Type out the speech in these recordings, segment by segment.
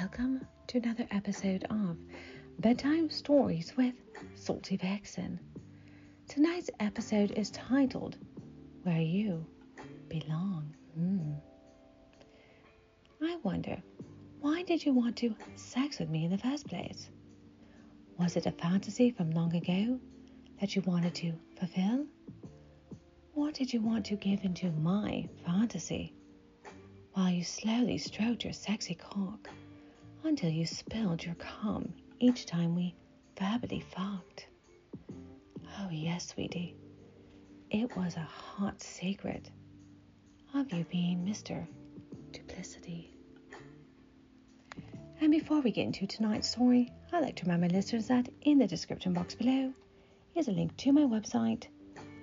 welcome to another episode of Bedtime Stories with Salty Vixen. Tonight's episode is titled Where You Belong. Mm. I wonder, why did you want to sex with me in the first place? Was it a fantasy from long ago that you wanted to fulfill? Or did you want to give into my fantasy? while you slowly stroked your sexy cock until you spilled your cum each time we verbally fucked. Oh, yes, sweetie, it was a hot secret of you being Mr. Duplicity. And before we get into tonight's story, I'd like to remind my listeners that in the description box below is a link to my website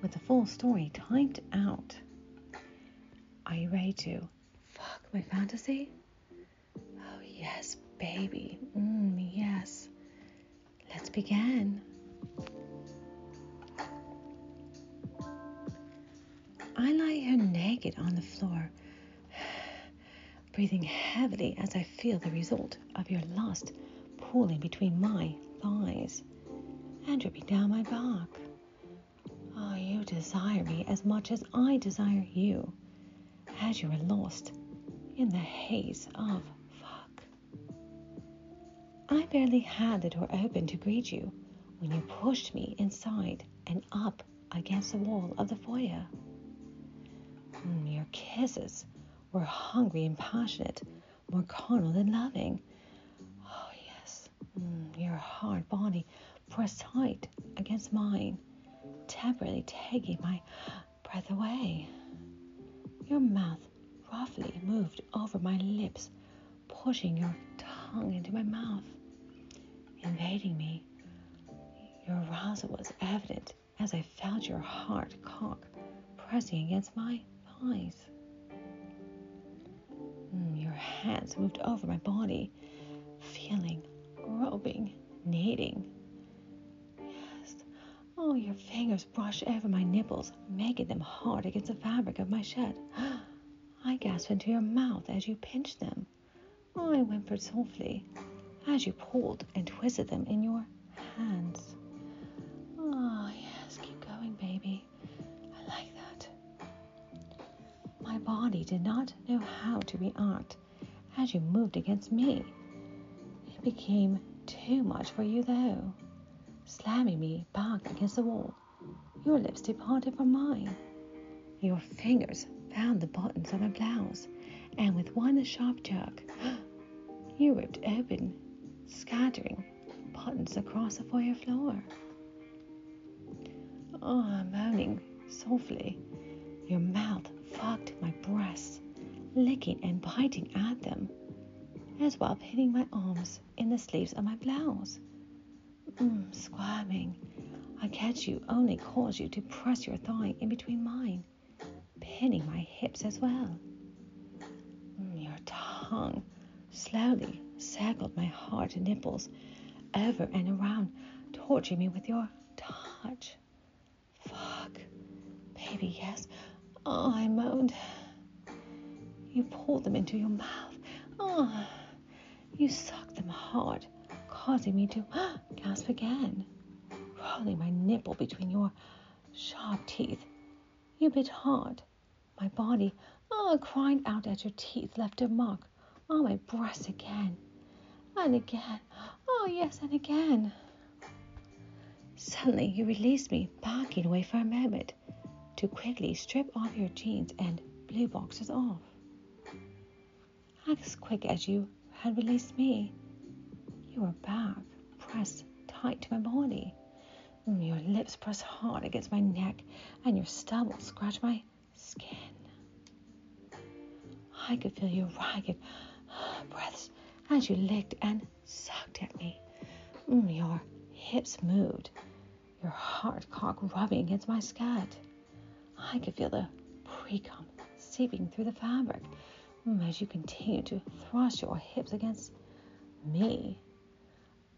with the full story typed out. Are you ready to fuck my fantasy? Baby. Mm, yes. Let's begin. I lie here naked on the floor, breathing heavily as I feel the result of your lust pooling between my thighs and dripping down my back. Oh, you desire me as much as I desire you, as you are lost in the haze of. I barely had the door open to greet you when you pushed me inside and up against the wall of the foyer. Mm, your kisses were hungry and passionate, more carnal than loving. Oh, yes, mm, your hard body pressed tight against mine, temporarily taking my breath away. Your mouth roughly moved over my lips, pushing your tongue into my mouth, invading me. Your arousal was evident as I felt your hard cock pressing against my thighs. Mm, your hands moved over my body, feeling, groping, kneading. Yes. Oh, your fingers brushed over my nipples, making them hard against the fabric of my shirt. I gasped into your mouth as you pinched them. I whimpered softly as you pulled and twisted them in your hands. Oh, yes, keep going, baby. I like that. My body did not know how to react as you moved against me. It became too much for you, though. Slamming me back against the wall, your lips departed from mine. Your fingers found the buttons of my blouse, and with one sharp jerk, you ripped open, scattering buttons across the foyer floor. Oh, moaning softly, your mouth fucked my breasts, licking and biting at them, as well pinning my arms in the sleeves of my blouse. Mm, squirming, I catch you only cause you to press your thigh in between mine pinning my hips as well. Mm, your tongue slowly circled my hard nipples over and around, torturing me with your touch. Fuck. Baby, yes. Oh, I moaned. You pulled them into your mouth. Oh, you sucked them hard, causing me to gasp again, rolling my nipple between your sharp teeth. You bit hard, my body, ah, oh, crying out as your teeth left a mark on my breast again and again. Oh, yes, and again. Suddenly, you release me, backing away for a moment to quickly strip off your jeans and blue boxers off. As quick as you had released me, you were back, pressed tight to my body. Mm, your lips pressed hard against my neck, and your stubble scratched my skin. I could feel your ragged as you licked and sucked at me. Mm, your hips moved, your hard cock rubbing against my skirt. I could feel the pre-cum seeping through the fabric mm, as you continued to thrust your hips against me.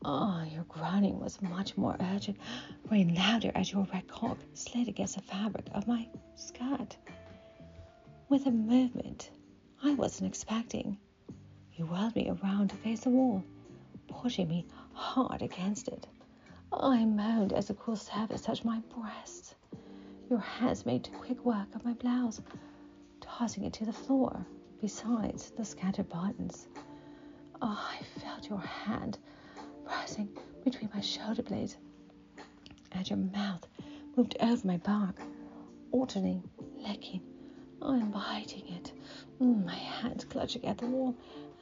Oh, your groaning was much more urgent, growing louder as your red cock slid against the fabric of my skirt. With a movement I wasn't expecting, You whirled me around to face the wall, pushing me hard against it. I moaned as the cool surface touched my breast. Your hands made quick work of my blouse, tossing it to the floor, besides the scattered buttons. Oh, I felt your hand pressing between my shoulder blades, and your mouth moved over my back, alternating, licking. I'm biting it. Mm, my hands clutching at the wall,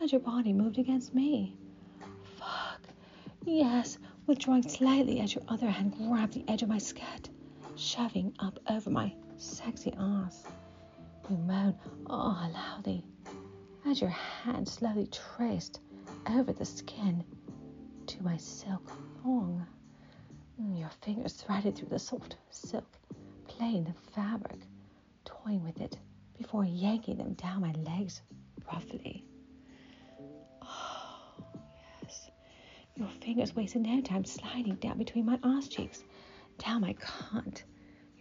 as your body moved against me. Fuck. Yes, withdrawing slightly as your other hand grabbed the edge of my skirt shoving up over my sexy ass. You moan, oh, loudly, as your hand slowly traced over the skin to my silk thong. Your fingers threaded through the soft silk, playing the fabric, toying with it before yanking them down my legs roughly. Oh, yes. Your fingers wasted no time sliding down between my ass cheeks down my cunt.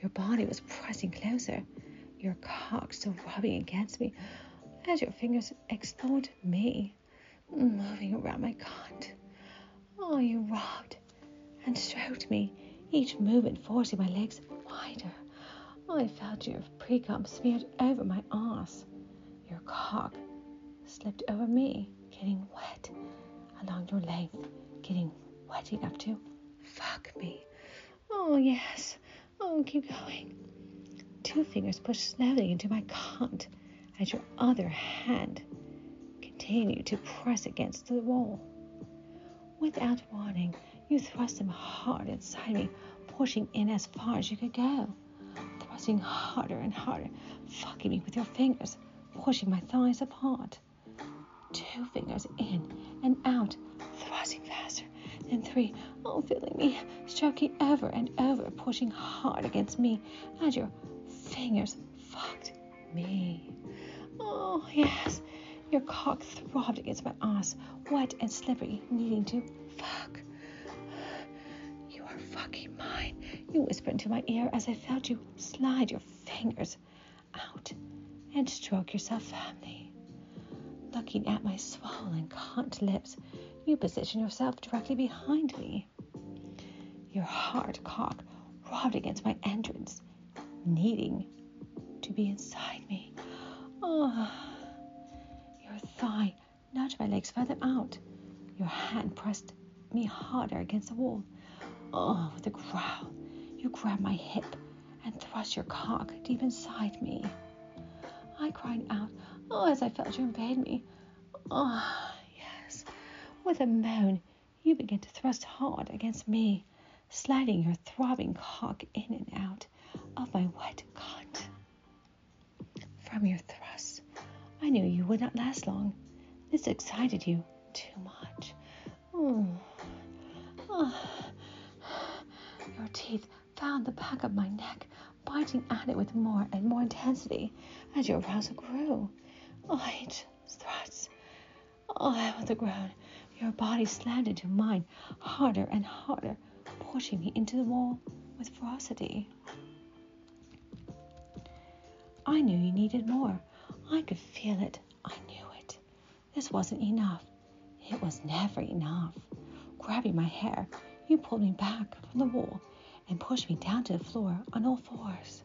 Your body was pressing closer, your cock still rubbing against me as your fingers explored me, moving around my cunt. Oh, you rubbed and stroked me, each movement forcing my legs wider. Oh, I felt your pre-cum smeared over my ass. Your cock slipped over me, getting wet along your length, getting wet enough to fuck me. Oh, yes. Oh, keep going. Two fingers pushed slowly into my cunt as your other hand continued to press against the wall. Without warning, you thrust them hard inside me, pushing in as far as you could go, thrusting harder and harder, fucking me with your fingers, pushing my thighs apart. Two fingers in and out, thrusting faster, and three, oh, feeling me, stroking over and over, pushing hard against me as your fingers fucked me. Oh, yes, your cock throbbed against my ass, wet and slippery, needing to fuck. Are fucking mine, you whispered into my ear as I felt you slide your fingers out and stroke yourself firmly. Looking at my swollen cunt lips, you position yourself directly behind me. Your hard cock rubbed against my entrance, needing to be inside me. Oh, your thigh nudged my legs further out. Your hand pressed me harder against the wall. Oh, with a growl, you grabbed my hip and thrust your cock deep inside me. I cried out, oh, as I felt you invade me. Oh, yes. with a moan, you begin to thrust hard against me, sliding your throbbing cock in and out of my wet cunt. From your thrusts, I knew you would not last long. This excited you too much. Oh. Your teeth found the back of my neck, biting at it with more and more intensity as your arousal grew. Oh, each thrust. Oh, with a groan, your body slammed into mine harder and harder, pushing me into the wall with ferocity. I knew you needed more. I could feel it. I knew it. This wasn't enough. It was never enough. Grabbing my hair, you pulled me back from the wall and pushed me down to the floor on all fours.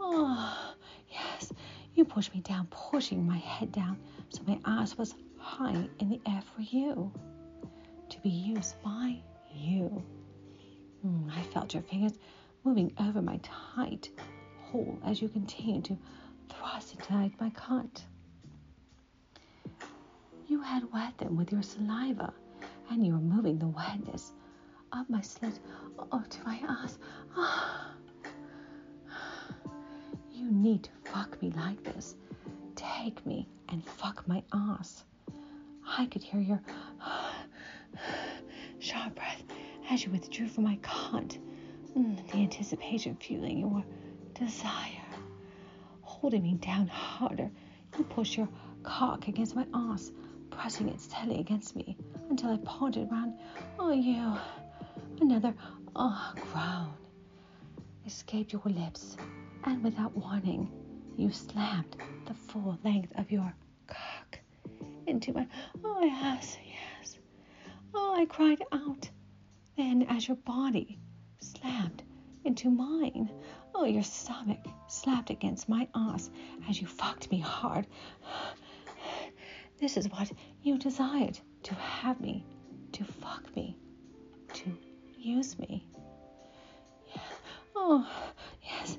Oh, yes, you pushed me down, pushing my head down so my ass was high in the air for you, to be used by you. Mm, I felt your fingers moving over my tight hole as you continued to thrust inside my cunt. You had wet them with your saliva, and you were moving the wetness up my slit oh, to my ass. Oh. You need to fuck me like this. Take me and fuck my ass. I could hear your sharp breath as you withdrew from my cunt. Mm, the anticipation fueling your desire. Holding me down harder, you pushed your cock against my ass, pressing it steadily against me until I pointed round. Oh, you. Another oh, groan escaped your lips, and without warning, you slammed the full length of your cock into my. Oh, yes, yes. Oh, I cried out. Then, as your body slammed into mine, oh, your stomach slapped against my ass as you fucked me hard. This is what you desired to have me, to fuck me, to use me. Yeah. Oh, yes.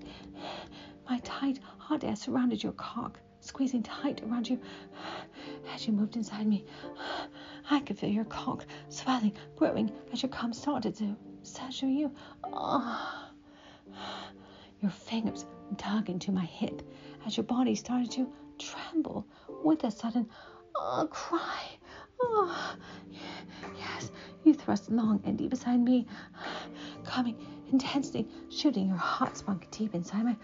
My tight, hot ass surrounded your cock, squeezing tight around you as you moved inside me. I could feel your cock swelling, growing as your cum started to saturate you. Oh. Your fingers dug into my hip as your body started to tremble with a sudden oh, cry. Oh, yes, you thrust long and deep beside me, coming intensely, shooting your hot spunk deep inside my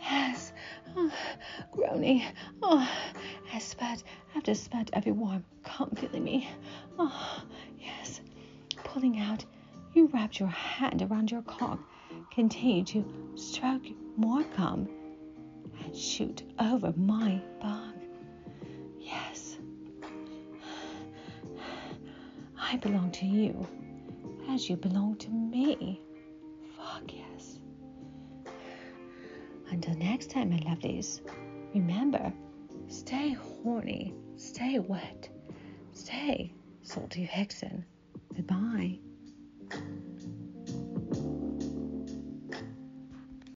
yes, oh, groaning. Oh, as spat after spat every warm filling me. Oh, yes, pulling out, you wrapped your hand around your cock, continued to stroke more cum, and shoot over my bum. I belong to you as you belong to me. Fuck yes. Until next time, my lovelies, remember stay horny, stay wet, stay salty Vixen. Goodbye.